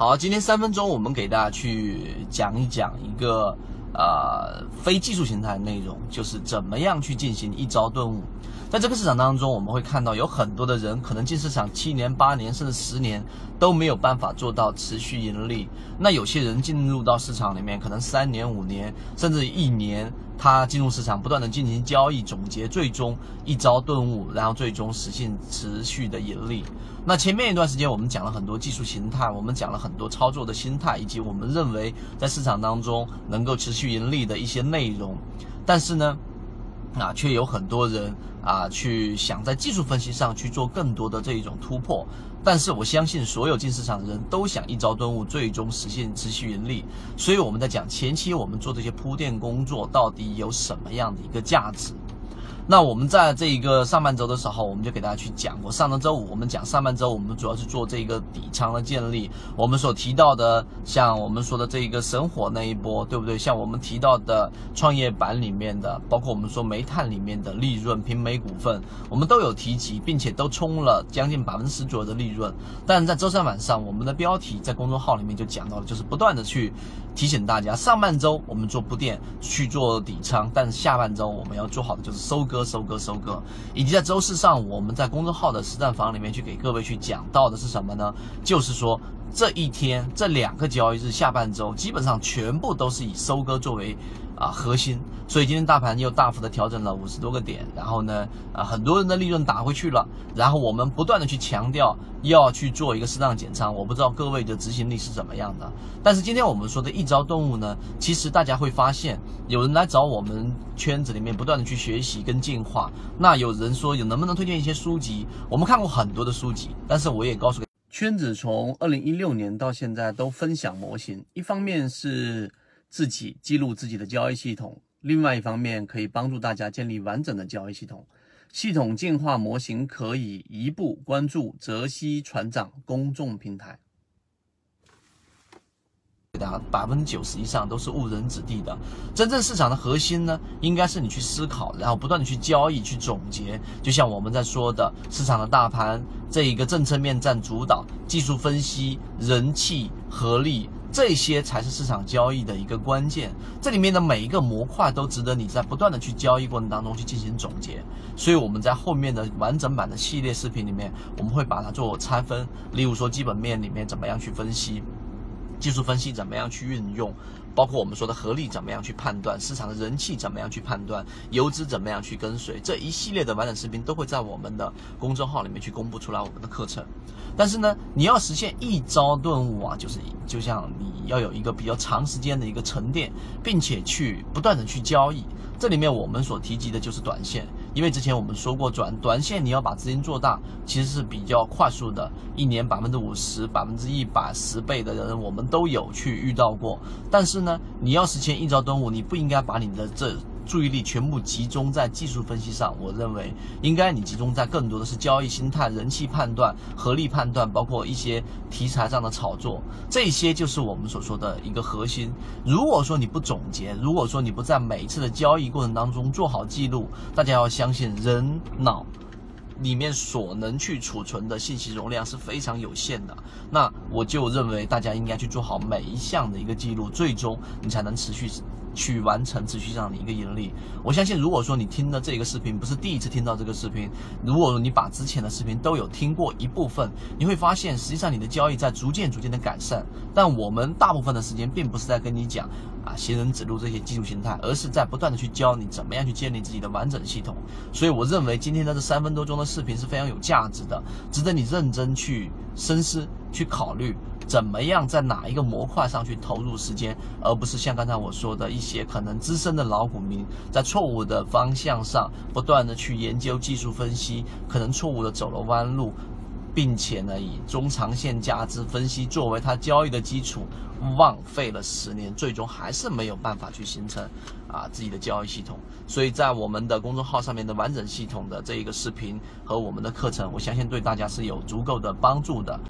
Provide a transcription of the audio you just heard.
好，今天三分钟，我们给大家去讲一讲一个呃非技术形态的内容，就是怎么样去进行一招顿悟。在这个市场当中，我们会看到有很多的人可能进市场七年、八年甚至十年都没有办法做到持续盈利。那有些人进入到市场里面，可能三年、五年甚至一年，他进入市场不断的进行交易总结，最终一招顿悟，然后最终实现持续的盈利。那前面一段时间我们讲了很多技术形态，我们讲了很多操作的心态，以及我们认为在市场当中能够持续盈利的一些内容。但是呢，啊，却有很多人啊去想在技术分析上去做更多的这一种突破。但是我相信所有进市场的人都想一朝顿悟，最终实现持续盈利。所以我们在讲前期我们做这些铺垫工作到底有什么样的一个价值？那我们在这一个上半周的时候，我们就给大家去讲过。上周周五我们讲上半周，我们主要是做这个底仓的建立。我们所提到的，像我们说的这一个神火那一波，对不对？像我们提到的创业板里面的，包括我们说煤炭里面的利润，平煤股份，我们都有提及，并且都冲了将近百分之十左右的利润。但是在周三晚上，我们的标题在公众号里面就讲到了，就是不断的去提醒大家，上半周我们做铺垫去做底仓，但是下半周我们要做好的就是收割。收割收割，以及在周四上午，我们在公众号的实战房里面去给各位去讲到的是什么呢？就是说这一天这两个交易日下半周，基本上全部都是以收割作为。啊，核心，所以今天大盘又大幅的调整了五十多个点，然后呢，啊，很多人的利润打回去了，然后我们不断的去强调要去做一个适当减仓，我不知道各位的执行力是怎么样的，但是今天我们说的一招动物呢，其实大家会发现，有人来找我们圈子里面不断的去学习跟进化，那有人说有能不能推荐一些书籍，我们看过很多的书籍，但是我也告诉圈子从二零一六年到现在都分享模型，一方面是。自己记录自己的交易系统，另外一方面可以帮助大家建立完整的交易系统。系统进化模型可以一步关注泽西船长公众平台。百分之九十以上都是误人子弟的。真正市场的核心呢，应该是你去思考，然后不断的去交易、去总结。就像我们在说的，市场的大盘这一个政策面占主导，技术分析、人气、合力，这些才是市场交易的一个关键。这里面的每一个模块都值得你在不断的去交易过程当中去进行总结。所以我们在后面的完整版的系列视频里面，我们会把它做拆分，例如说基本面里面怎么样去分析。技术分析怎么样去运用，包括我们说的合力怎么样去判断，市场的人气怎么样去判断，游资怎么样去跟随，这一系列的完整视频都会在我们的公众号里面去公布出来我们的课程。但是呢，你要实现一招顿悟啊，就是就像你要有一个比较长时间的一个沉淀，并且去不断的去交易。这里面我们所提及的就是短线，因为之前我们说过，转短线你要把资金做大，其实是比较快速的，一年百分之五十、百分之一百、十倍的人，我们都有去遇到过。但是呢，你要实现一朝端午，你不应该把你的这。注意力全部集中在技术分析上，我认为应该你集中在更多的是交易心态、人气判断、合力判断，包括一些题材上的炒作，这些就是我们所说的一个核心。如果说你不总结，如果说你不在每一次的交易过程当中做好记录，大家要相信人脑里面所能去储存的信息容量是非常有限的。那我就认为大家应该去做好每一项的一个记录，最终你才能持续。去完成持续这样的一个盈利，我相信，如果说你听的这个视频不是第一次听到这个视频，如果说你把之前的视频都有听过一部分，你会发现，实际上你的交易在逐渐逐渐的改善。但我们大部分的时间并不是在跟你讲啊行人指路这些技术形态，而是在不断的去教你怎么样去建立自己的完整系统。所以我认为今天的这三分多钟的视频是非常有价值的，值得你认真去深思、去考虑。怎么样在哪一个模块上去投入时间，而不是像刚才我说的一些可能资深的老股民在错误的方向上不断的去研究技术分析，可能错误的走了弯路，并且呢以中长线价值分析作为他交易的基础，浪费了十年，最终还是没有办法去形成啊自己的交易系统。所以在我们的公众号上面的完整系统的这一个视频和我们的课程，我相信对大家是有足够的帮助的。